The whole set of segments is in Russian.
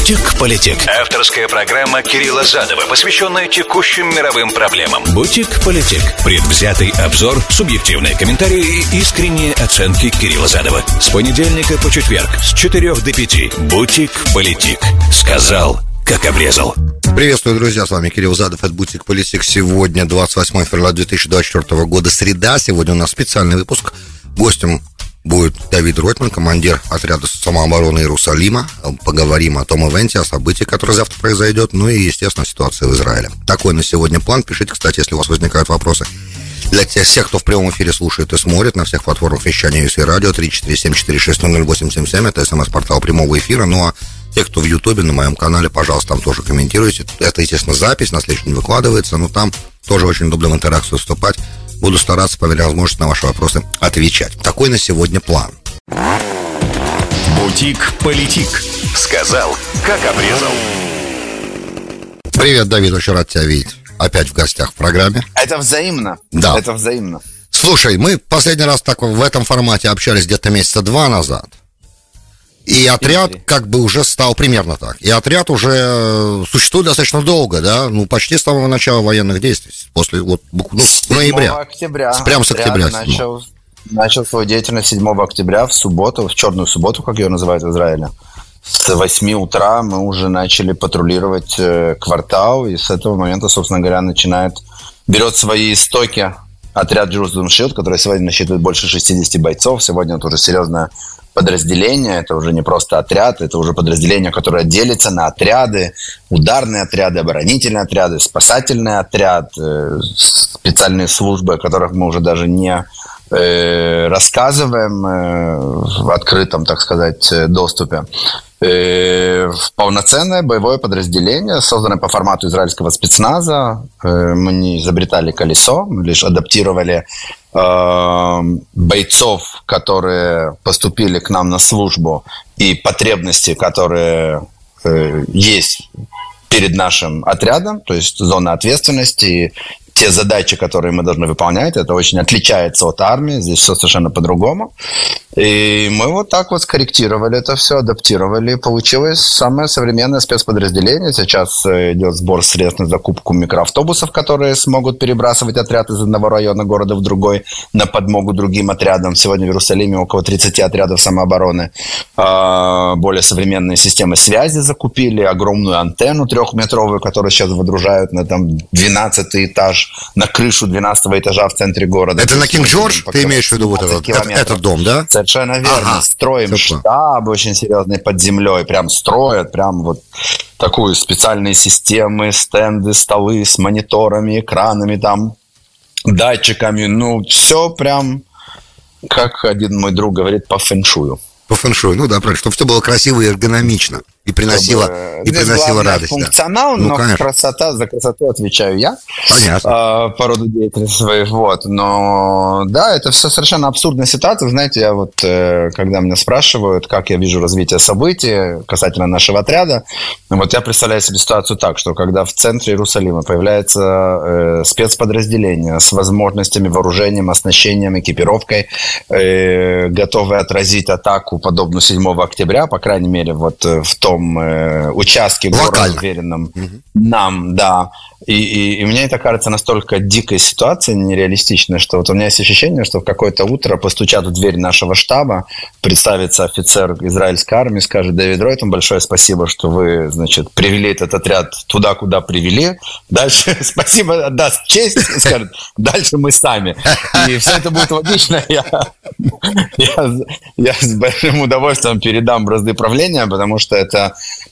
«Бутик-политик». Авторская программа Кирилла Задова, посвященная текущим мировым проблемам. «Бутик-политик». Предвзятый обзор, субъективные комментарии и искренние оценки Кирилла Задова. С понедельника по четверг с 4 до 5. «Бутик-политик». Сказал, как обрезал. Приветствую, друзья, с вами Кирилл Задов от Бутик Политик. Сегодня 28 февраля 2024 года, среда. Сегодня у нас специальный выпуск. Гостем будет Давид Ротман, командир отряда самообороны Иерусалима. Поговорим о том ивенте, о событии, которое завтра произойдет, ну и, естественно, ситуации в Израиле. Такой на сегодня план. Пишите, кстати, если у вас возникают вопросы. Для тех, всех, кто в прямом эфире слушает и смотрит на всех платформах вещания и радио 347460877, это смс-портал прямого эфира. Ну а те, кто в Ютубе, на моем канале, пожалуйста, там тоже комментируйте. Это, естественно, запись, на следующий день выкладывается, но там тоже очень удобно в интеракцию вступать. Буду стараться, по мере возможности, на ваши вопросы отвечать. Такой на сегодня план. Бутик-политик. Сказал, как обрезал. Привет, Давид, очень рад тебя видеть. Опять в гостях в программе. Это взаимно. Да. Это взаимно. Слушай, мы последний раз так в этом формате общались где-то месяца два назад. И отряд как бы уже стал примерно так. И отряд уже э, существует достаточно долго, да, ну почти с самого начала военных действий, после вот ну, с ноября. октября. Прямо с октября. Начал, начал свою деятельность 7 октября в субботу, в черную субботу, как ее называют в Израиле. С 8 утра мы уже начали патрулировать э, квартал, и с этого момента, собственно говоря, начинает, берет свои истоки отряд Jerusalem Shield, который сегодня насчитывает больше 60 бойцов. Сегодня это уже серьезная подразделение, это уже не просто отряд, это уже подразделение, которое делится на отряды, ударные отряды, оборонительные отряды, спасательный отряд, э, специальные службы, о которых мы уже даже не э, рассказываем э, в открытом, так сказать, доступе. Полноценное боевое подразделение, созданное по формату израильского спецназа. Мы не изобретали колесо, мы лишь адаптировали э, бойцов, которые поступили к нам на службу, и потребности, которые э, есть перед нашим отрядом, то есть зона ответственности, те задачи, которые мы должны выполнять, это очень отличается от армии, здесь все совершенно по-другому. И мы вот так вот скорректировали это все, адаптировали. Получилось самое современное спецподразделение. Сейчас э, идет сбор средств на закупку микроавтобусов, которые смогут перебрасывать отряд из одного района города в другой на подмогу другим отрядам. Сегодня в Иерусалиме около 30 отрядов самообороны. А, более современные системы связи закупили, огромную антенну трехметровую, которую сейчас выдружают на там 12 этаж, на крышу 12 этажа в центре города. Это на Кинг-Джордж? Ты имеешь в виду вот этот, этот дом, да? Совершенно верно. Ага. Строим Все штаб очень серьезный под землей. Прям строят, прям вот такую специальные системы, стенды, столы с мониторами, экранами там, датчиками. Ну, все прям, как один мой друг говорит, по фэншую. По фэншую, ну да, правильно, чтобы все было красиво и эргономично и приносила, Чтобы, и приносила радость. Функционал, да. ну, но конечно. красота, за красоту отвечаю я. Понятно. Э, по роду деятельности своей, вот. Но да, это все совершенно абсурдная ситуация. Знаете, я вот, э, когда меня спрашивают, как я вижу развитие событий касательно нашего отряда, вот я представляю себе ситуацию так, что когда в центре Иерусалима появляется э, спецподразделение с возможностями, вооружением, оснащением, экипировкой, э, готовые отразить атаку, подобную 7 октября, по крайней мере, вот э, в том том э, участке города, уверенном угу. нам, да. И, и, и мне это кажется настолько дикой ситуацией, нереалистичной, что вот у меня есть ощущение, что в какое-то утро постучат в дверь нашего штаба, представится офицер израильской армии, скажет, Дэвид Ройтон, большое спасибо, что вы, значит, привели этот отряд туда, куда привели. Дальше спасибо, отдаст честь, скажет, дальше мы сами. И все это будет логично. Я, я, я с большим удовольствием передам бразды правления, потому что это,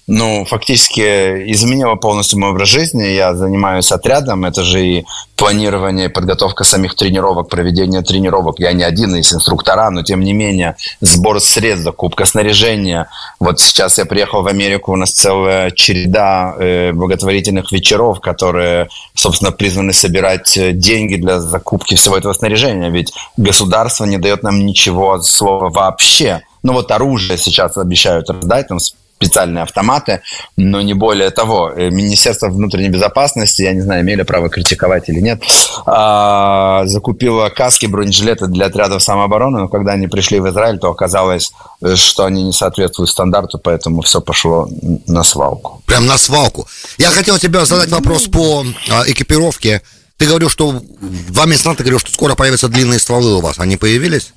ну, фактически изменило полностью мой образ жизни. Я занимаюсь отрядом, это же и планирование, подготовка самих тренировок, проведение тренировок. Я не один из инструктора, но тем не менее сбор средств, закупка снаряжения. Вот сейчас я приехал в Америку, у нас целая череда э, благотворительных вечеров, которые, собственно, призваны собирать э, деньги для закупки всего этого снаряжения. Ведь государство не дает нам ничего от слова вообще. Ну вот оружие сейчас обещают раздать, там специальные автоматы, но не более того. Э, Министерство внутренней безопасности, я не знаю, имели право критиковать или нет, а, закупило каски, бронежилеты для отрядов самообороны, но когда они пришли в Израиль, то оказалось, э, что они не соответствуют стандарту, поэтому все пошло на свалку. Прям на свалку. Я хотел тебе задать вопрос по а, экипировке. Ты говорил, что два месяца назад ты говорил, что скоро появятся длинные стволы у вас. Они появились?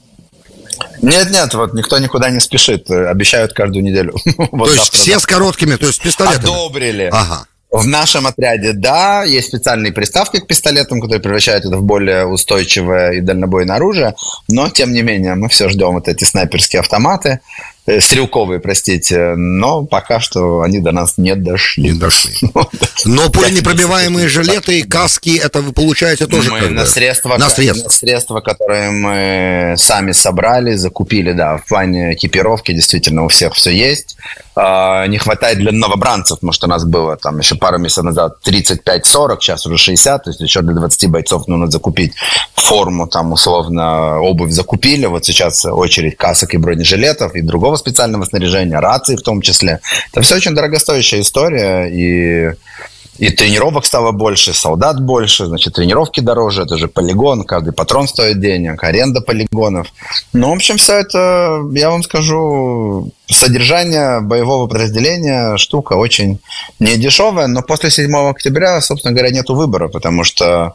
Нет, нет, вот никто никуда не спешит. Обещают каждую неделю. вот то есть все с короткими, то есть пистолетами? Одобрили. Ага. В нашем отряде, да, есть специальные приставки к пистолетам, которые превращают это в более устойчивое и дальнобойное оружие, но, тем не менее, мы все ждем вот эти снайперские автоматы, Э, стрелковые, простите, но пока что они до нас не дошли. Не дошли. Но пуленепробиваемые жилеты и каски, это вы получаете тоже мы на средства, на средства. на средства, которые мы сами собрали, закупили, да, в плане экипировки действительно у всех все есть. А, не хватает для новобранцев, потому что у нас было там еще пару месяцев назад 35-40, сейчас уже 60, то есть еще для 20 бойцов нужно закупить форму, там условно обувь закупили, вот сейчас очередь касок и бронежилетов и другого специального снаряжения, рации в том числе. Это все очень дорогостоящая история, и и тренировок стало больше, солдат больше, значит, тренировки дороже, это же полигон, каждый патрон стоит денег, аренда полигонов. Ну, в общем, все это, я вам скажу, содержание боевого подразделения штука очень не дешевая, но после 7 октября, собственно говоря, нету выбора, потому что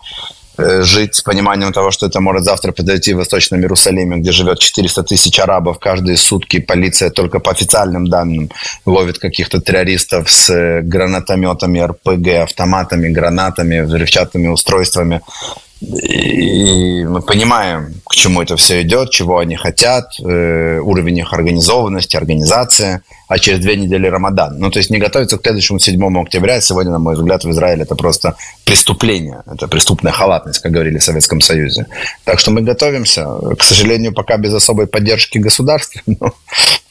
жить с пониманием того, что это может завтра произойти в Восточном Иерусалиме, где живет 400 тысяч арабов. Каждые сутки полиция только по официальным данным ловит каких-то террористов с э, гранатометами, РПГ, автоматами, гранатами, взрывчатыми устройствами. И мы понимаем, к чему это все идет, чего они хотят, э, уровень их организованности, организация, а через две недели Рамадан. Ну, то есть не готовиться к следующему 7 октября, сегодня, на мой взгляд, в Израиле это просто преступление, это преступная халатность, как говорили в Советском Союзе. Так что мы готовимся, к сожалению, пока без особой поддержки государства, ну,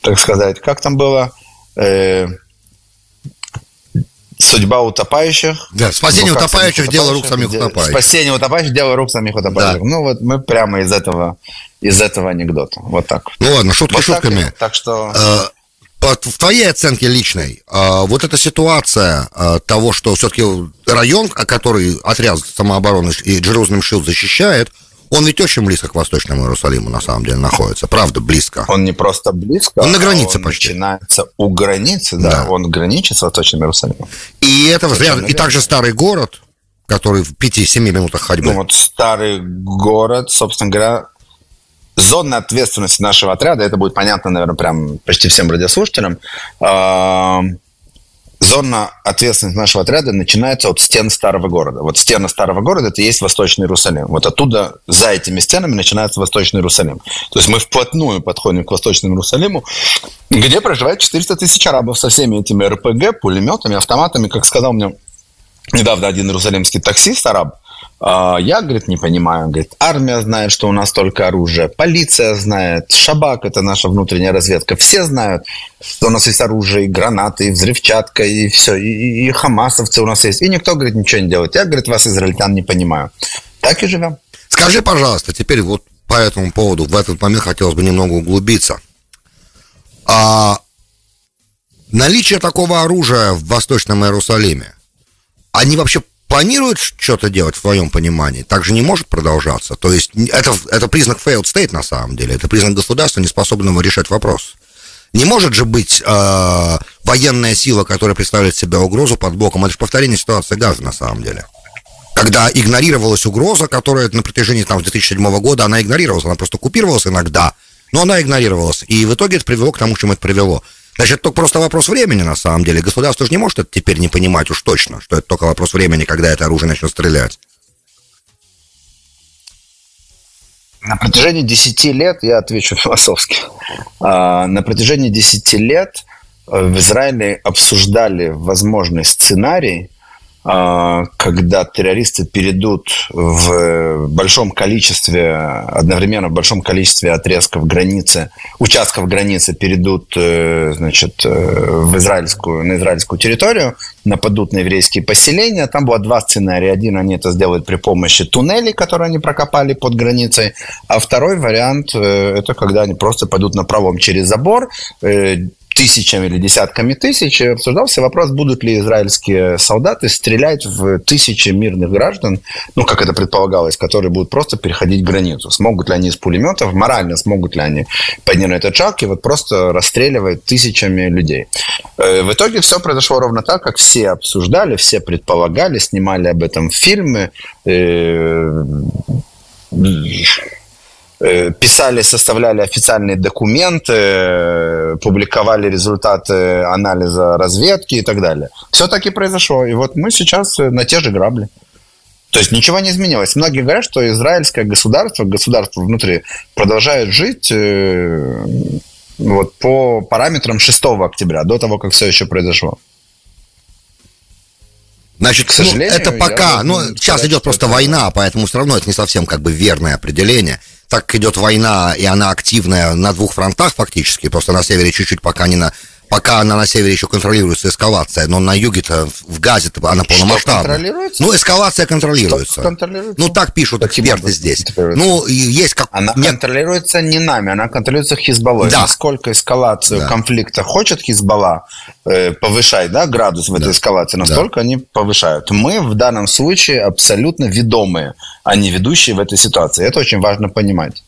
так сказать. Как там было? Э, судьба утопающих. Да, спасение утопающих, дело рук самих утопающих. Спасение утопающих, дело рук самих утопающих. Да. Ну вот мы прямо из этого, из этого анекдота. Вот так. Ну ладно, шутки вот шутками. Так, так что... Э, в твоей оценке личной, э, вот эта ситуация э, того, что все-таки район, который отряд самообороны и Джерузалем Шилд защищает, он ведь очень близко к Восточному Иерусалиму, на самом деле, находится. Правда, близко. Он не просто близко, он на границе он почти. начинается у границы, да. да. Он граничит с Восточным Иерусалимом. И это рядом, и также старый город, который в 5-7 минутах ходьбы. Ну вот старый город, собственно говоря, зона ответственности нашего отряда, это будет понятно, наверное, прям почти всем радиослушателям, зона ответственности нашего отряда начинается от стен старого города. Вот стены старого города – это и есть Восточный Иерусалим. Вот оттуда, за этими стенами, начинается Восточный Иерусалим. То есть мы вплотную подходим к Восточному Иерусалиму, где проживает 400 тысяч арабов со всеми этими РПГ, пулеметами, автоматами. Как сказал мне недавно один иерусалимский таксист араб, я, говорит, не понимаю. Говорит, армия знает, что у нас только оружие, полиция знает, Шабак – это наша внутренняя разведка. Все знают, что у нас есть оружие, и гранаты, и взрывчатка, и все, и, и хамасовцы у нас есть. И никто, говорит, ничего не делает. Я, говорит, вас, израильтян, не понимаю. Так и живем. Скажи, пожалуйста, теперь вот по этому поводу, в этот момент хотелось бы немного углубиться. А наличие такого оружия в Восточном Иерусалиме, они вообще планирует что-то делать в твоем понимании, так же не может продолжаться. То есть это, это признак failed state на самом деле, это признак государства, не способного решать вопрос. Не может же быть э, военная сила, которая представляет себя угрозу под боком. Это же повторение ситуации газа на самом деле. Когда игнорировалась угроза, которая на протяжении там, 2007 года, она игнорировалась, она просто купировалась иногда, но она игнорировалась. И в итоге это привело к тому, к чему это привело. Значит, только просто вопрос времени, на самом деле. Государство же не может это теперь не понимать уж точно, что это только вопрос времени, когда это оружие начнет стрелять. На протяжении 10 лет, я отвечу философски, а, на протяжении 10 лет в Израиле обсуждали возможный сценарий, когда террористы перейдут в большом количестве, одновременно в большом количестве отрезков границы, участков границы перейдут э, значит, э, в израильскую, на израильскую территорию, нападут на еврейские поселения. Там было два сценария. Один, они это сделают при помощи туннелей, которые они прокопали под границей. А второй вариант, э, это когда они просто пойдут на правом через забор, тысячами или десятками тысяч, обсуждался вопрос, будут ли израильские солдаты стрелять в тысячи мирных граждан, ну, как это предполагалось, которые будут просто переходить границу. Смогут ли они из пулеметов, морально смогут ли они пойти на этот шаг и вот просто расстреливать тысячами людей. Э, в итоге все произошло ровно так, как все обсуждали, все предполагали, снимали об этом фильмы, Э, писали, составляли официальные документы, э, публиковали результаты анализа разведки и так далее. Все таки произошло. И вот мы сейчас на те же грабли. То есть ничего не изменилось. Многие говорят, что израильское государство, государство внутри продолжает жить э, вот, по параметрам 6 октября, до того, как все еще произошло. Значит, к сожалению, ну, это пока, ну, сейчас идет просто война, поэтому все равно это не совсем как бы верное определение так как идет война, и она активная на двух фронтах фактически, просто на севере чуть-чуть пока не на пока она на севере еще контролируется эскалация, но на юге-то в газе она полномасштабная. контролируется? Ну, эскалация контролируется. контролируется. Ну, так пишут Каким эксперты здесь. Ну, есть как... Она Нет... контролируется не нами, она контролируется Хизбаллой. Да. Насколько эскалацию да. конфликта хочет Хизбалла э, повышать, да, градус в этой да. эскалации, настолько да. они повышают. Мы в данном случае абсолютно ведомые, а не ведущие в этой ситуации. Это очень важно понимать.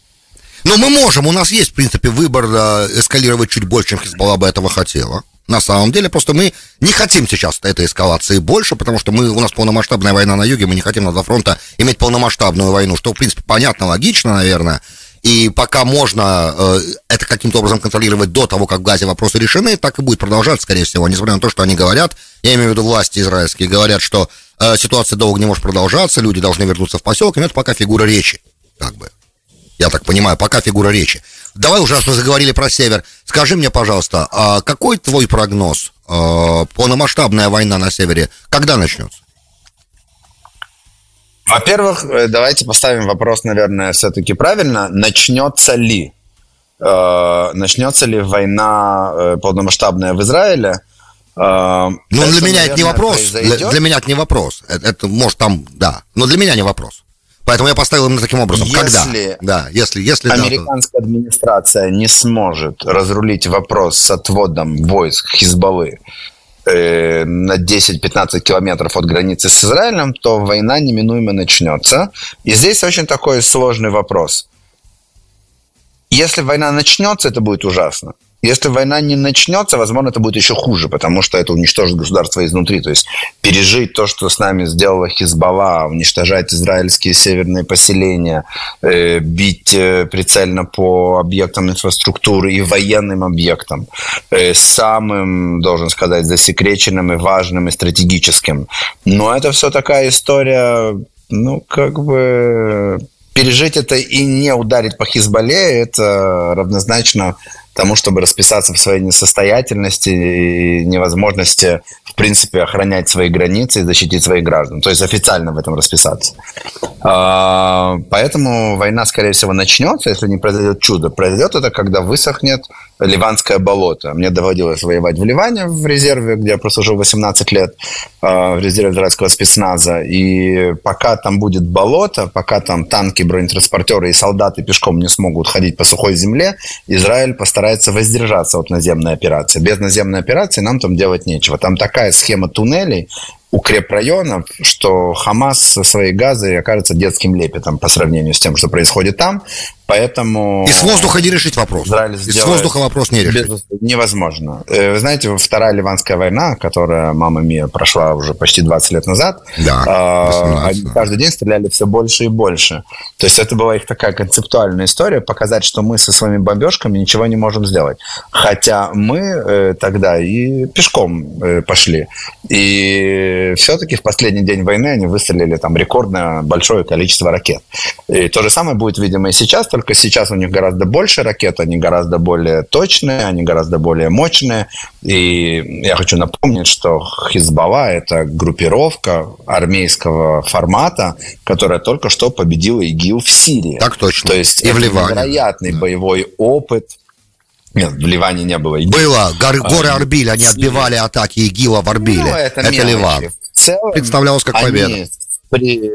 Но мы можем, у нас есть, в принципе, выбор э, эскалировать чуть больше, чем Хизбалла бы этого хотела. На самом деле, просто мы не хотим сейчас этой эскалации больше, потому что мы, у нас полномасштабная война на юге, мы не хотим на два фронта иметь полномасштабную войну, что, в принципе, понятно, логично, наверное. И пока можно э, это каким-то образом контролировать до того, как в Газе вопросы решены, так и будет продолжаться, скорее всего, несмотря на то, что они говорят, я имею в виду власти израильские, говорят, что э, ситуация долго не может продолжаться, люди должны вернуться в поселок, и это пока фигура речи, как бы я так понимаю, пока фигура речи. Давай уже, раз мы заговорили про север, скажи мне, пожалуйста, а какой твой прогноз? А, полномасштабная война на севере когда начнется? Во-первых, э, давайте поставим вопрос, наверное, все-таки правильно. Начнется ли? Э, начнется ли война э, полномасштабная в Израиле? Ну, для меня это не вопрос. Для, для меня это не вопрос. Это, это, может, там, да. Но для меня не вопрос. Поэтому я поставил именно таким образом. Если Когда? Да, если, если американская да, то... администрация не сможет разрулить вопрос с отводом войск Хизбаллы э, на 10-15 километров от границы с Израилем, то война неминуемо начнется. И здесь очень такой сложный вопрос. Если война начнется, это будет ужасно. Если война не начнется, возможно, это будет еще хуже, потому что это уничтожит государство изнутри. То есть пережить то, что с нами сделала Хизбалла, уничтожать израильские северные поселения, э, бить э, прицельно по объектам инфраструктуры и военным объектам, э, самым, должен сказать, засекреченным и важным и стратегическим. Но это все такая история, ну, как бы пережить это и не ударить по Хизбалле, это равнозначно тому, чтобы расписаться в своей несостоятельности и невозможности, в принципе, охранять свои границы и защитить своих граждан. То есть официально в этом расписаться. А, поэтому война, скорее всего, начнется, если не произойдет чудо. Произойдет это, когда высохнет Ливанское болото. Мне доводилось воевать в Ливане в резерве, где я прослужил 18 лет а, в резерве израильского спецназа. И пока там будет болото, пока там танки, бронетранспортеры и солдаты пешком не смогут ходить по сухой земле, Израиль постарается воздержаться от наземной операции. Без наземной операции нам там делать нечего. Там такая схема туннелей, укрепрайонов, что Хамас со своей газой окажется детским лепетом по сравнению с тем, что происходит там. Поэтому... И с воздуха не решить вопрос. Израиль И с воздуха вопрос не решить. Без... Невозможно. Э, вы знаете, Вторая Ливанская война, которая, мама Мия, прошла уже почти 20 лет назад, да, а, они каждый день стреляли все больше и больше. То есть это была их такая концептуальная история, показать, что мы со своими бомбежками ничего не можем сделать. Хотя мы э, тогда и пешком э, пошли. И все-таки в последний день войны они выстрелили там рекордно большое количество ракет. И то же самое будет, видимо, и сейчас, только сейчас у них гораздо больше ракет, они гораздо более точные, они гораздо более мощные. И я хочу напомнить, что Хизбалла – это группировка армейского формата, которая только что победила ИГИЛ в Сирии. Так точно. То есть и в Ливане. невероятный да. боевой опыт, нет, вЛиване не было. ИГИЛ. Было. Горы, а, горы Арбиль, они отбивали атаки ИГИЛа в Арбиле. Ну, это это Ливан. В целом, Представлялось как победа. При,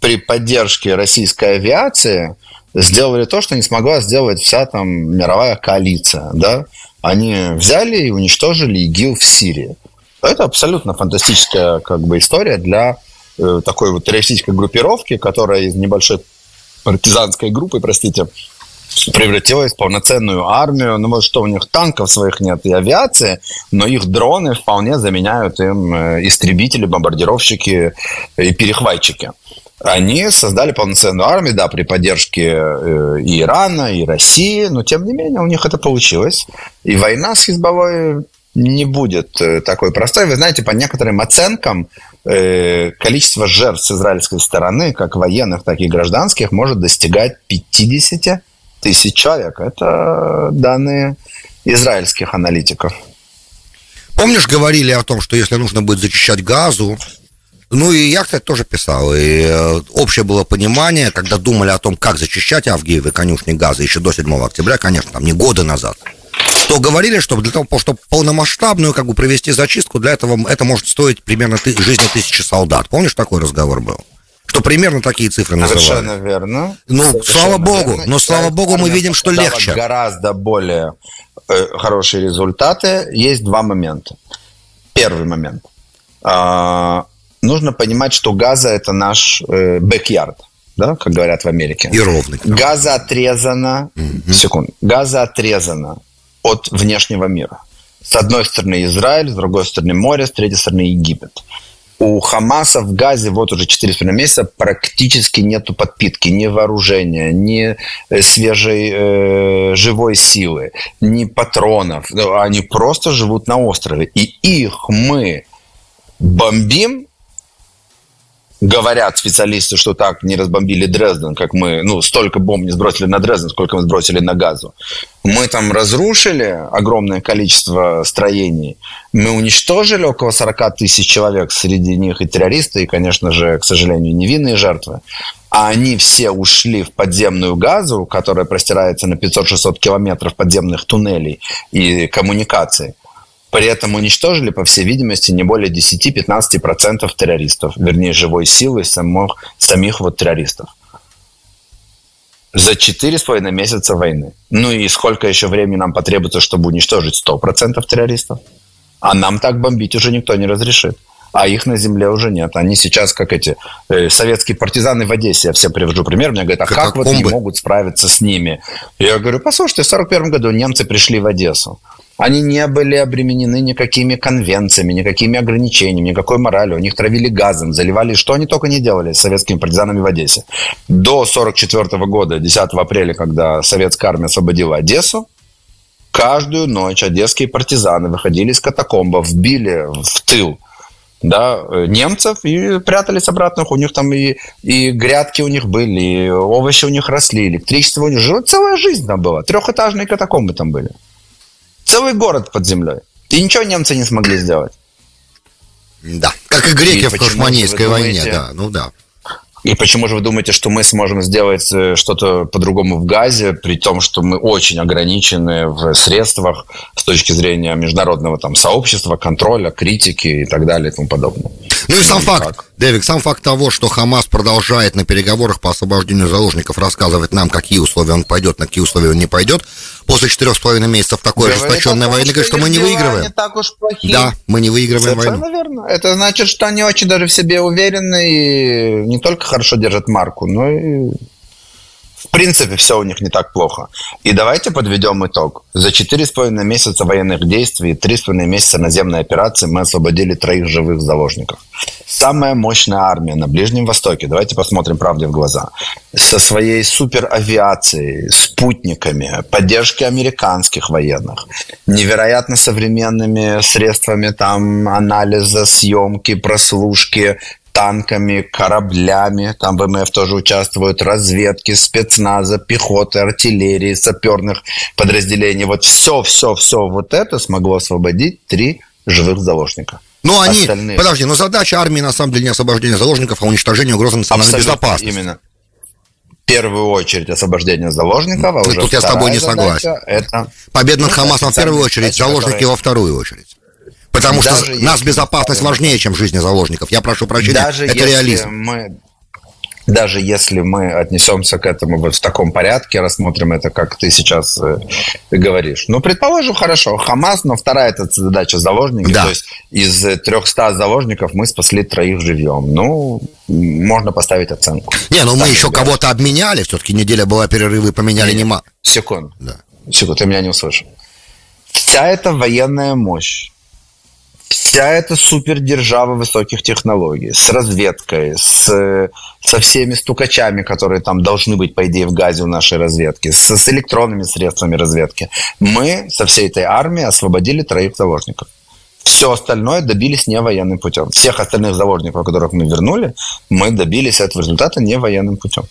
при поддержке российской авиации сделали то, что не смогла сделать вся там мировая коалиция, да, Они взяли и уничтожили ИГИЛ в Сирии. Это абсолютно фантастическая как бы, история для э, такой вот террористической группировки, которая из небольшой партизанской группы, простите, превратилась в полноценную армию. Ну, вот что у них танков своих нет и авиации, но их дроны вполне заменяют им э, истребители, бомбардировщики и перехватчики. Они создали полноценную армию, да, при поддержке э, и Ирана, и России, но тем не менее у них это получилось. И война с Хизбаллой не будет э, такой простой. Вы знаете, по некоторым оценкам, количество жертв с израильской стороны, как военных, так и гражданских, может достигать 50 тысяч человек. Это данные израильских аналитиков. Помнишь, говорили о том, что если нужно будет зачищать газу, ну и я, кстати, тоже писал, и э, общее было понимание, когда думали о том, как зачищать Авгиевы конюшни газа еще до 7 октября, конечно, там не годы назад, то говорили, что для того, чтобы полномасштабную как бы провести зачистку, для этого это может стоить примерно ты, жизни тысячи солдат. Помнишь, такой разговор был? Что примерно такие цифры называли. Совершенно верно. Ну, Совершенно слава богу, верно. но слава богу мы видим, что легче. Гораздо более э, хорошие результаты. Есть два момента. Первый момент. А, нужно понимать, что газа это наш э, бэк-ярд да, как говорят в Америке. И ровный. Газа отрезана, угу. секунд, газа отрезана от внешнего мира. С одной стороны Израиль, с другой стороны море, с третьей стороны Египет у Хамаса в Газе вот уже 4,5 месяца практически нету подпитки, ни вооружения, ни э, свежей э, живой силы, ни патронов. Они просто живут на острове. И их мы бомбим говорят специалисты, что так не разбомбили Дрезден, как мы, ну, столько бомб не сбросили на Дрезден, сколько мы сбросили на газу. Мы там разрушили огромное количество строений. Мы уничтожили около 40 тысяч человек, среди них и террористы, и, конечно же, к сожалению, невинные жертвы. А они все ушли в подземную газу, которая простирается на 500-600 километров подземных туннелей и коммуникаций. При этом уничтожили, по всей видимости, не более 10-15% террористов, вернее, живой силы самих, самих вот террористов. За 4,5 месяца войны. Ну и сколько еще времени нам потребуется, чтобы уничтожить 100% террористов? А нам так бомбить уже никто не разрешит. А их на земле уже нет. Они сейчас, как эти э, советские партизаны в Одессе, я всем привожу пример, мне говорят, а как, как вот они могут справиться с ними? Я говорю, послушайте, в 1941 году немцы пришли в Одессу. Они не были обременены никакими конвенциями, никакими ограничениями, никакой моралью. У них травили газом, заливали, что они только не делали с советскими партизанами в Одессе. До 1944 года, 10 апреля, когда советская армия освободила Одессу, каждую ночь одесские партизаны выходили из катакомбов, вбили в тыл да, немцев и прятались обратно. У них там и, и грядки у них были, и овощи у них росли, электричество у них. Целая жизнь там была. Трехэтажные катакомбы там были. Целый город под землей. И ничего немцы не смогли сделать. Да, как и греки и в Кашманейской войне, да, ну да. И почему же вы думаете, что мы сможем сделать э, что-то по-другому в Газе, при том, что мы очень ограничены в средствах с точки зрения международного там, сообщества, контроля, критики и так далее и тому подобное? Ну и сам факт, как? Дэвик, сам факт того, что Хамас продолжает на переговорах по освобождению заложников рассказывать нам, какие условия он пойдет, на какие условия он не пойдет, после четырех с половиной месяцев такой Говорит ожесточенной войны, говорит, что мы не выигрываем. Так уж плохие. Да, мы не выигрываем Совершенно войну. верно. Это значит, что они очень даже в себе уверены и не только хорошо держат марку, но и в принципе, все у них не так плохо. И давайте подведем итог. За 4,5 месяца военных действий и 3,5 месяца наземной операции мы освободили троих живых заложников. Самая мощная армия на Ближнем Востоке, давайте посмотрим правде в глаза, со своей суперавиацией, спутниками, поддержкой американских военных, невероятно современными средствами там анализа, съемки, прослушки, танками, кораблями, там ВМФ тоже участвуют, разведки, спецназа, пехоты, артиллерии, саперных подразделений. Вот все, все, все вот это смогло освободить три живых заложника. Ну, они, Остальные... подожди, но задача армии на самом деле не освобождение заложников, а уничтожение угрозы национальной Абсолютно безопасности. Именно. В первую очередь освобождение заложников, а ну, уже Тут я с тобой не согласен. Это... Победа над ну, Хамасом в первую очередь, заложники которые... во вторую очередь. Потому Даже что нас безопасность важнее, чем жизни заложников. Я прошу прощения, Даже это реализм. Мы даже если мы отнесемся к этому вот в таком порядке, рассмотрим это, как ты сейчас э, говоришь. Ну, предположим, хорошо, Хамас, но вторая это задача заложники. Да. То есть из 300 заложников мы спасли троих живьем. Ну, можно поставить оценку. Не, ну мы еще кого-то обменяли, все-таки неделя была перерывы, поменяли не, нема. Секунду. Да. Секунду, ты меня не услышал. Вся эта военная мощь, вся эта супердержава высоких технологий, с разведкой, с, со всеми стукачами, которые там должны быть, по идее, в газе у нашей разведки, с, с электронными средствами разведки, мы со всей этой армии освободили троих заложников. Все остальное добились не военным путем. Всех остальных заложников, которых мы вернули, мы добились этого результата не военным путем.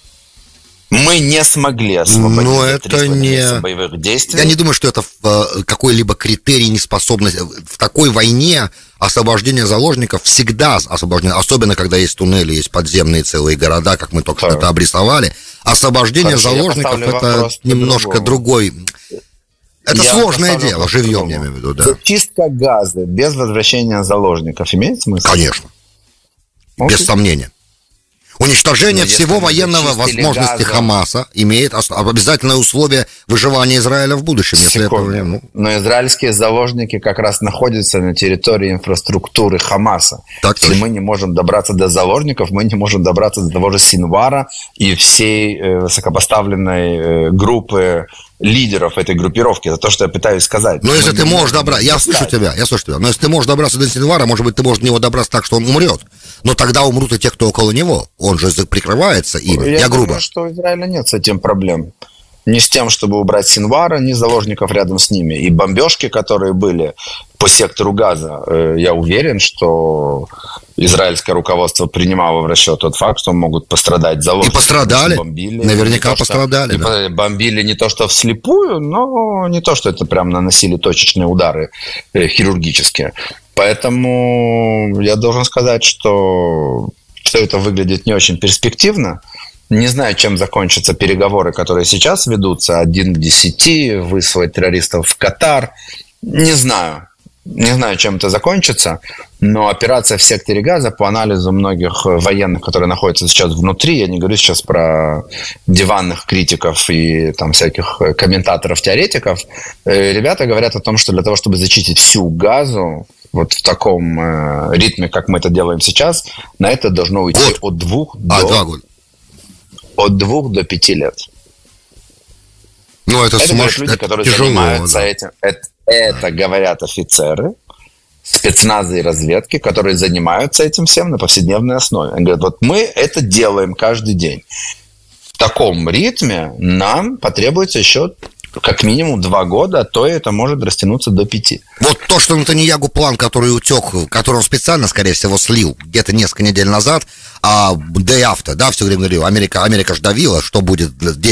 Мы не смогли освободить Но это не... боевых действий. Я не думаю, что это э, какой-либо критерий неспособности. В такой войне освобождение заложников всегда освобождение, особенно когда есть туннели, есть подземные целые города, как мы только что это обрисовали. Освобождение Хорошо, заложников это немножко другой. Это я сложное дело, живьем, я имею в виду, да. Чистка газа без возвращения заложников имеет смысл? Конечно. Окей. Без сомнения. Уничтожение Но всего военного возможности газом... Хамаса имеет обязательное условие выживания Израиля в будущем. Если это, ну... Но израильские заложники как раз находятся на территории инфраструктуры Хамаса. Так если точно. мы не можем добраться до заложников, мы не можем добраться до того же Синвара и всей э, высокопоставленной э, группы лидеров этой группировки. Это то, что я пытаюсь сказать. Но если ты можешь добраться... Я слышу тебя, я слышу тебя. Но если ты можешь добраться до Синвара, может быть, ты можешь до него добраться так, что он умрет. Но тогда умрут и те, кто около него. Он же прикрывается им. Я, я грубо. Думаю, что у Израиля нет с этим проблем. Ни с тем, чтобы убрать Синвара, ни заложников рядом с ними. И бомбежки, которые были по сектору газа, э, я уверен, что израильское руководство принимало в расчет тот факт, что могут пострадать заложники. И пострадали. Бомбили. Наверняка то, пострадали. Что, да. Бомбили не то, что вслепую, но не то, что это прям наносили точечные удары э, хирургические. Поэтому я должен сказать, что все это выглядит не очень перспективно. Не знаю, чем закончатся переговоры, которые сейчас ведутся. Один к десяти, выслать террористов в Катар. Не знаю. Не знаю, чем это закончится, но операция в секторе газа по анализу многих военных, которые находятся сейчас внутри, я не говорю сейчас про диванных критиков и там всяких комментаторов-теоретиков, э, ребята говорят о том, что для того, чтобы зачистить всю газу, вот в таком э, ритме, как мы это делаем сейчас, на это должно уйти Год. от двух а, до... Два года. От двух до пяти лет. Ну, это, это сумаш... люди, которые тяжело, занимаются да. этим. Это, это говорят офицеры, спецназы и разведки, которые занимаются этим всем на повседневной основе. Они говорят, вот мы это делаем каждый день. В таком ритме нам потребуется еще как минимум два года, а то это может растянуться до пяти. Вот то, что Натаньягу план, который утек, который он специально, скорее всего, слил где-то несколько недель назад, а day after, да, все время говорил, Америка, Америка ж давила, что будет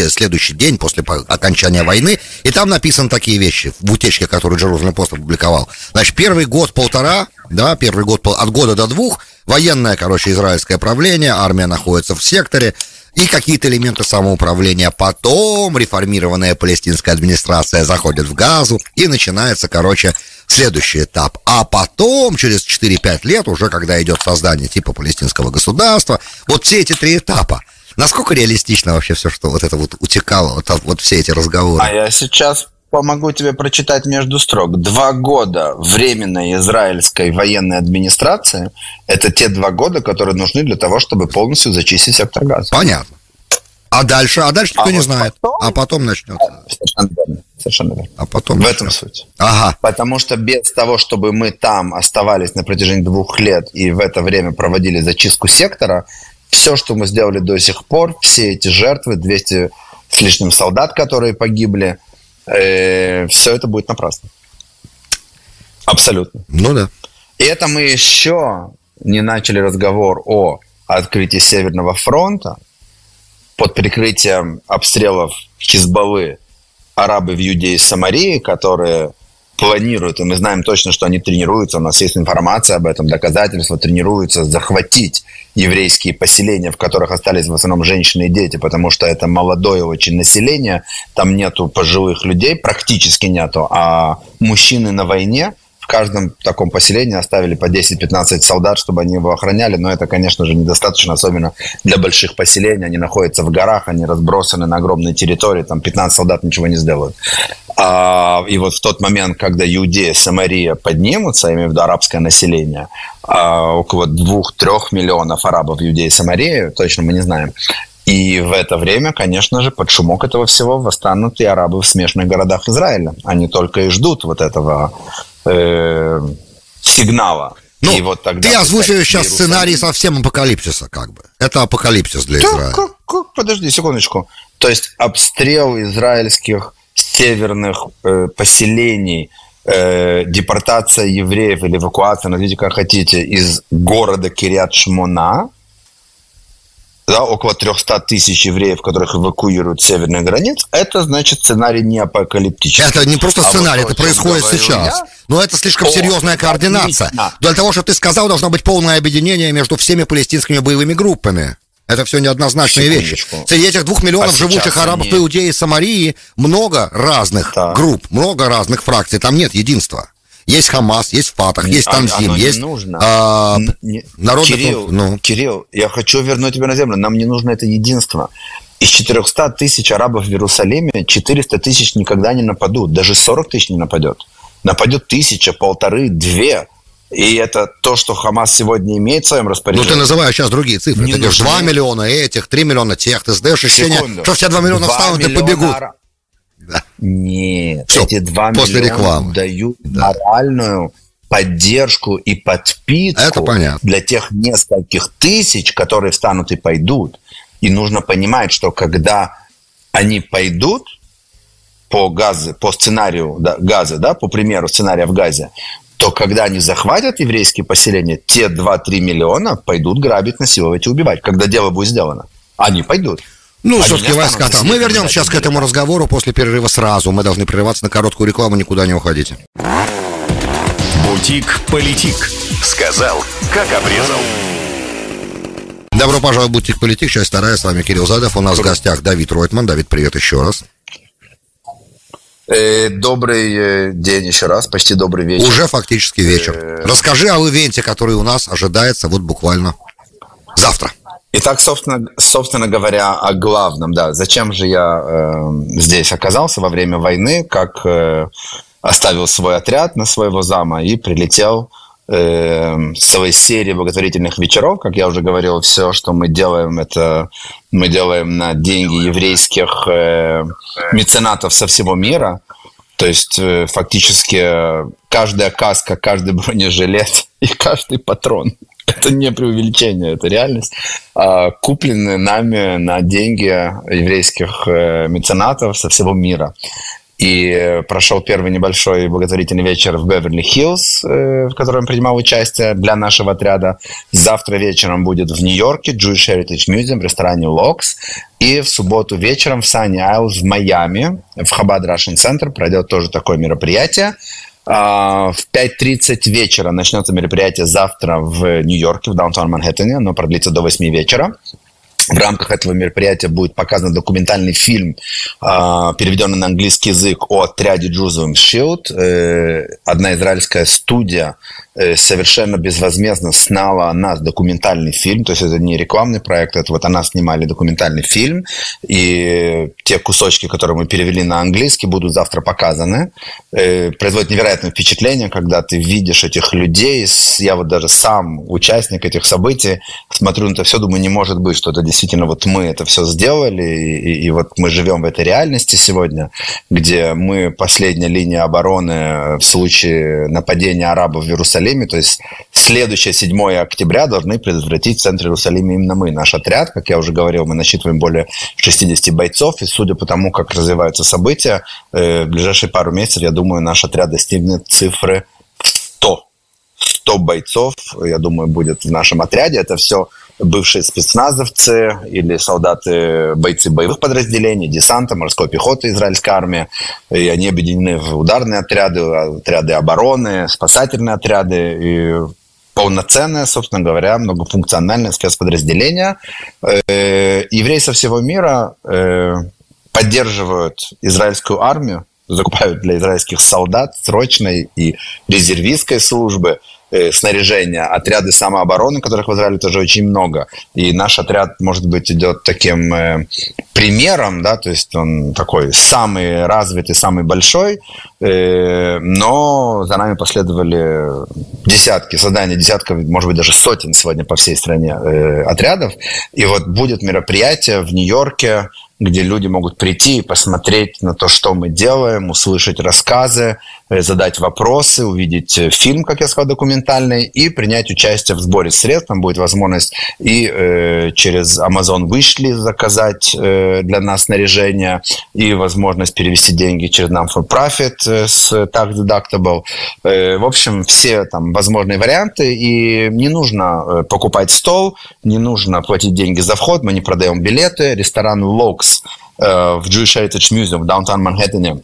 следующий день после окончания войны, и там написаны такие вещи в утечке, которую Джерузалем Пост опубликовал. Значит, первый год-полтора, да, первый год от года до двух, военное, короче, израильское правление, армия находится в секторе, и какие-то элементы самоуправления. Потом реформированная палестинская администрация заходит в Газу, и начинается, короче, следующий этап. А потом, через 4-5 лет, уже когда идет создание типа палестинского государства, вот все эти три этапа. Насколько реалистично вообще все, что вот это вот утекало, вот, вот все эти разговоры? А я сейчас помогу тебе прочитать между строк. Два года временной израильской военной администрации – это те два года, которые нужны для того, чтобы полностью зачистить сектор газа. Понятно. А дальше? А дальше никто а не вот знает. Потом, а потом начнется. Совершенно верно. Совершенно верно. А потом В этом суть. Ага. Потому что без того, чтобы мы там оставались на протяжении двух лет и в это время проводили зачистку сектора, все, что мы сделали до сих пор, все эти жертвы, 200 с лишним солдат, которые погибли – э, все это будет напрасно. Абсолютно. Ну да. И это мы еще не начали разговор о открытии Северного фронта под прикрытием обстрелов Хизбаллы арабы в Юдее и Самарии, которые планируют, и мы знаем точно, что они тренируются, у нас есть информация об этом, доказательства, тренируются захватить еврейские поселения, в которых остались в основном женщины и дети, потому что это молодое очень население, там нету пожилых людей, практически нету, а мужчины на войне, каждом таком поселении оставили по 10-15 солдат, чтобы они его охраняли, но это, конечно же, недостаточно, особенно для больших поселений. Они находятся в горах, они разбросаны на огромной территории, там 15 солдат ничего не сделают. А, и вот в тот момент, когда Иудея, Самария поднимутся, я имею в виду арабское население, а, около 2-3 миллионов арабов Иудеи и Самарии, точно мы не знаем, и в это время, конечно же, под шумок этого всего восстанут и арабы в смешанных городах Израиля. Они только и ждут вот этого э, сигнала. Ну, и вот тогда ты озвучиваешь сейчас сценарий совсем апокалипсиса, как бы. Это апокалипсис для Израиля. Как, как, подожди секундочку. То есть обстрел израильских северных э, поселений, э, депортация евреев или эвакуация, назовите как хотите, из города Кириат Шмона – да, около 300 тысяч евреев, которых эвакуируют с северных границ, это значит сценарий не апокалиптический. Это не просто сценарий, а вот это происходит сейчас. Я, Но это слишком о, серьезная координация. Отлично. Для того, чтобы ты сказал, должно быть полное объединение между всеми палестинскими боевыми группами. Это все неоднозначные Секундочку. вещи. Среди этих двух миллионов а живущих арабов они... Иудеи и Самарии много разных да. групп, много разных фракций. Там нет единства. Есть Хамас, есть Фатах, есть а, Танзим, есть нужно. А, не, народ. Кирилл, ну. Кирилл, я хочу вернуть тебя на землю. Нам не нужно это единство. Из 400 тысяч арабов в Иерусалиме 400 тысяч никогда не нападут. Даже 40 тысяч не нападет. Нападет тысяча, полторы, две. И это то, что Хамас сегодня имеет в своем распоряжении. Ну, ты называешь сейчас другие цифры. Не ты говоришь 2 миллиона этих, 3 миллиона тех. Ты сдаешь ощущение, Секунду. что все 2 миллиона встанут и побегут. Ара... Да. Нет, Все, эти 2 после миллиона рекламы. дают да. моральную поддержку и подпитку Это понятно. для тех нескольких тысяч, которые встанут и пойдут. И нужно понимать, что когда они пойдут по газе, по сценарию да, газа, да, по примеру сценария в газе, то когда они захватят еврейские поселения, те 2-3 миллиона пойдут грабить, насиловать и убивать. Когда дело будет сделано, они пойдут. Ну, Они все-таки войска там. Мы вернемся сейчас к этому разговору после перерыва сразу. Мы должны прерываться на короткую рекламу, никуда не уходите. Бутик-политик. Сказал, как обрезал. Добро пожаловать в Бутик Политик, часть вторая, с вами Кирилл Задов, у нас в гостях Давид Ройтман. Давид, привет еще раз. Э, добрый э, день еще раз, почти добрый вечер. Уже фактически вечер. Э, Расскажи о ивенте, который у нас ожидается вот буквально завтра. Итак, собственно, собственно говоря, о главном, да, зачем же я э, здесь оказался во время войны, как э, оставил свой отряд на своего зама и прилетел э, с своей серии благотворительных вечеров, как я уже говорил, все, что мы делаем, это мы делаем на деньги еврейских э, меценатов со всего мира. То есть э, фактически каждая каска, каждый бронежилет и каждый патрон – это не преувеличение, это реальность, а, куплены нами на деньги еврейских э, меценатов со всего мира. И прошел первый небольшой благотворительный вечер в Беверли-Хиллз, э, в котором принимал участие для нашего отряда. Завтра вечером будет в Нью-Йорке Jewish Heritage Museum в ресторане Локс. И в субботу вечером в Sunny Isles в Майами, в Хабад Russian Center пройдет тоже такое мероприятие. А, в 5.30 вечера начнется мероприятие завтра в Нью-Йорке, в даунтаун Манхэттене. Оно продлится до 8 вечера. В рамках этого мероприятия будет показан документальный фильм, а, переведенный на английский язык, о отряде Jerusalem Shield. Одна израильская студия совершенно безвозмездно сняла она документальный фильм, то есть это не рекламный проект, это вот она снимали документальный фильм, и те кусочки, которые мы перевели на английский, будут завтра показаны. Э, производит невероятное впечатление, когда ты видишь этих людей, я вот даже сам участник этих событий, смотрю на это все, думаю, не может быть, что это действительно вот мы это все сделали, и, и вот мы живем в этой реальности сегодня, где мы последняя линия обороны в случае нападения арабов в Иерусалиме Иерусалиме. То есть следующее 7 октября должны предотвратить в центре Иерусалима именно мы. Наш отряд, как я уже говорил, мы насчитываем более 60 бойцов. И судя по тому, как развиваются события, э, в ближайшие пару месяцев, я думаю, наш отряд достигнет цифры 100. 100 бойцов, я думаю, будет в нашем отряде. Это все бывшие спецназовцы или солдаты, бойцы боевых подразделений, десанта, морской пехоты израильской армии. И они объединены в ударные отряды, отряды обороны, спасательные отряды. И полноценное, собственно говоря, многофункциональное спецподразделение. Э, евреи со всего мира э, поддерживают израильскую армию закупают для израильских солдат срочной и резервистской службы снаряжения, отряды самообороны, которых в Израиле тоже очень много. И наш отряд, может быть, идет таким э, примером, да, то есть он такой самый развитый, самый большой, э, но за нами последовали десятки, создание десятков, может быть, даже сотен сегодня по всей стране э, отрядов. И вот будет мероприятие в Нью-Йорке где люди могут прийти и посмотреть на то, что мы делаем, услышать рассказы, э, задать вопросы, увидеть э, фильм, как я сказал, документальный, и принять участие в сборе средств. Там будет возможность и э, через Amazon вышли заказать э, для нас снаряжение, и возможность перевести деньги через нам for profit э, с tax deductible. Э, в общем, все там возможные варианты, и не нужно э, покупать стол, не нужно платить деньги за вход, мы не продаем билеты. Ресторан Lokes Э, в Jewish Heritage Museum в даунтаун Манхэттене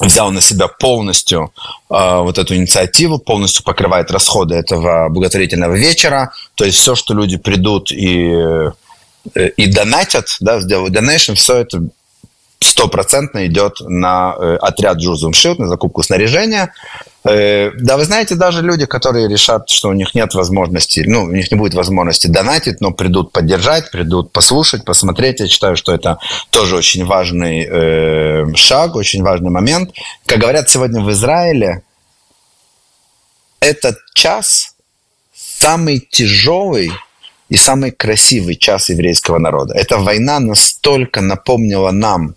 взял на себя полностью э, вот эту инициативу, полностью покрывает расходы этого благотворительного вечера. То есть все, что люди придут и, э, и донатят, да, сделают donation, все это стопроцентно идет на э, отряд Jerusalem Shield, на закупку снаряжения. Э, да, вы знаете, даже люди, которые решат, что у них нет возможности, ну, у них не будет возможности донатить, но придут поддержать, придут послушать, посмотреть. Я считаю, что это тоже очень важный э, шаг, очень важный момент. Как говорят сегодня в Израиле, этот час самый тяжелый и самый красивый час еврейского народа. Эта война настолько напомнила нам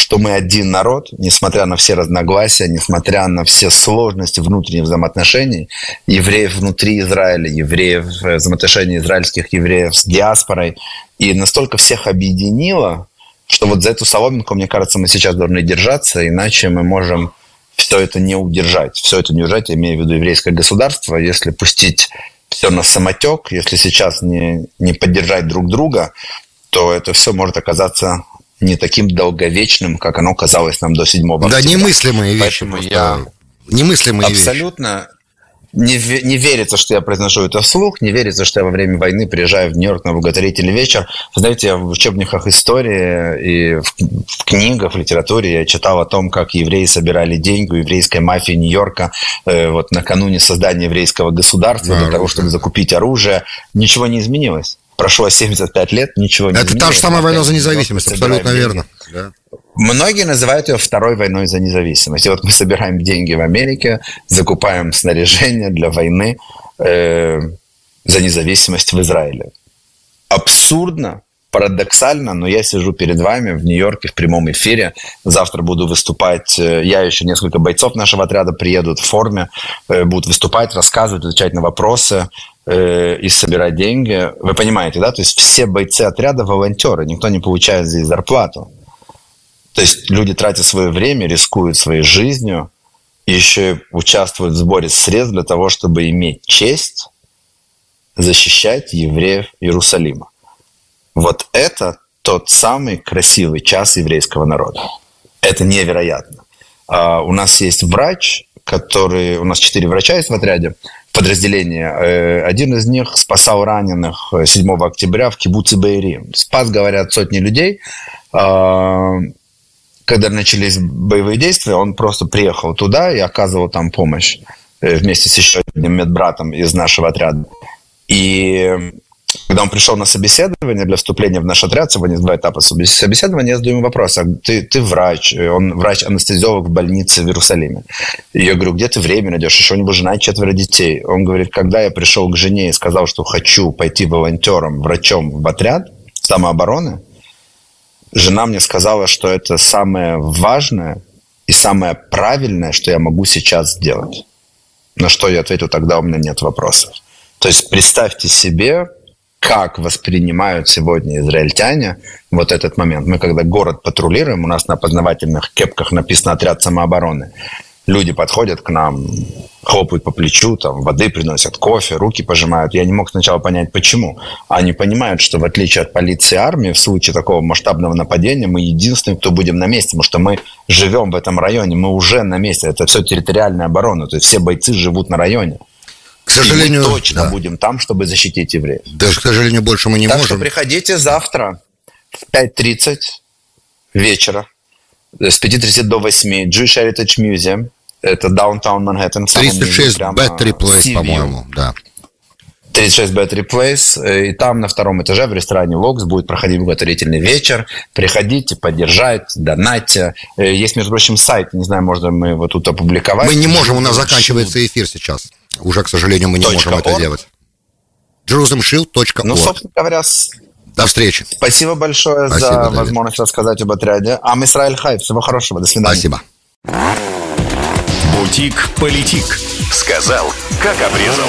что мы один народ, несмотря на все разногласия, несмотря на все сложности внутренних взаимоотношений, евреев внутри Израиля, евреев, э, взаимоотношений израильских евреев с диаспорой, и настолько всех объединило, что вот за эту соломинку, мне кажется, мы сейчас должны держаться, иначе мы можем все это не удержать. Все это не удержать, я имею в виду еврейское государство, если пустить все на самотек, если сейчас не, не поддержать друг друга, то это все может оказаться не таким долговечным, как оно казалось нам до 7 октября. Да, немыслимые вещи. Поэтому я немыслимые абсолютно вещи. Не, не верится, что я произношу это вслух, не верится, что я во время войны приезжаю в Нью-Йорк на благотворительный вечер. Вы знаете, в учебниках истории и в, в книгах, в литературе я читал о том, как евреи собирали деньги у еврейской мафии Нью-Йорка э, вот накануне создания еврейского государства да, для того, чтобы закупить оружие. Ничего не изменилось прошло 75 лет, ничего не Это та же самая война за независимость, абсолютно верно. Да. Многие называют ее второй войной за независимость. И вот мы собираем деньги в Америке, закупаем снаряжение для войны э, за независимость в Израиле. Абсурдно, парадоксально, но я сижу перед вами в Нью-Йорке в прямом эфире. Завтра буду выступать. Э, я еще несколько бойцов нашего отряда приедут в форме, э, будут выступать, рассказывать, отвечать на вопросы э, и собирать деньги. Вы понимаете, да? То есть все бойцы отряда волонтеры, никто не получает здесь зарплату. То есть люди тратят свое время, рискуют своей жизнью, и еще участвуют в сборе средств для того, чтобы иметь честь защищать евреев Иерусалима. Вот это тот самый красивый час еврейского народа. Это невероятно. Uh, у нас есть врач, который... У нас четыре врача есть в отряде, подразделения. Э, один из них спасал раненых 7 октября в Кибуце Бейри. Спас, говорят, сотни людей. Uh, когда начались боевые действия, он просто приехал туда и оказывал там помощь э, вместе с еще одним медбратом из нашего отряда. И когда он пришел на собеседование для вступления в наш отряд, сегодня два этапа собеседования, я задаю ему вопрос, а ты, ты врач, он врач-анестезиолог в больнице в Иерусалиме. И я говорю, где ты время найдешь, еще у него жена и четверо детей. Он говорит, когда я пришел к жене и сказал, что хочу пойти волонтером, врачом в отряд самообороны, жена мне сказала, что это самое важное и самое правильное, что я могу сейчас сделать. На что я ответил, тогда у меня нет вопросов. То есть представьте себе, как воспринимают сегодня израильтяне вот этот момент. Мы когда город патрулируем, у нас на познавательных кепках написано «Отряд самообороны». Люди подходят к нам, хлопают по плечу, там, воды приносят, кофе, руки пожимают. Я не мог сначала понять, почему. Они понимают, что в отличие от полиции и армии, в случае такого масштабного нападения, мы единственные, кто будем на месте, потому что мы живем в этом районе, мы уже на месте. Это все территориальная оборона, то есть все бойцы живут на районе. К сожалению, и мы точно да. будем там, чтобы защитить евреев. Даже, к сожалению, больше мы не так можем. Что приходите завтра в 5.30 вечера С 5.30 до 8 Jewish Heritage Museum. Это Downtown Манхэттен. 36 Battery Place, по-моему, да. 36 Battery Place. Э, и там на втором этаже в ресторане Локс будет проходить благотворительный вечер. Приходите, поддержать, донатьте. Э, есть, между прочим, сайт, не знаю, можно мы его тут опубликовать. Мы не можем, у нас заканчивается эфир сейчас. Уже, к сожалению, мы не можем это делать. jerusalemshield.org Ну, собственно говоря, до встречи. Спасибо большое Спасибо, за Давид. возможность рассказать об отряде. Ам Исраиль Хай. Всего хорошего. До свидания. Спасибо. Бутик Политик. Сказал, как обрезал.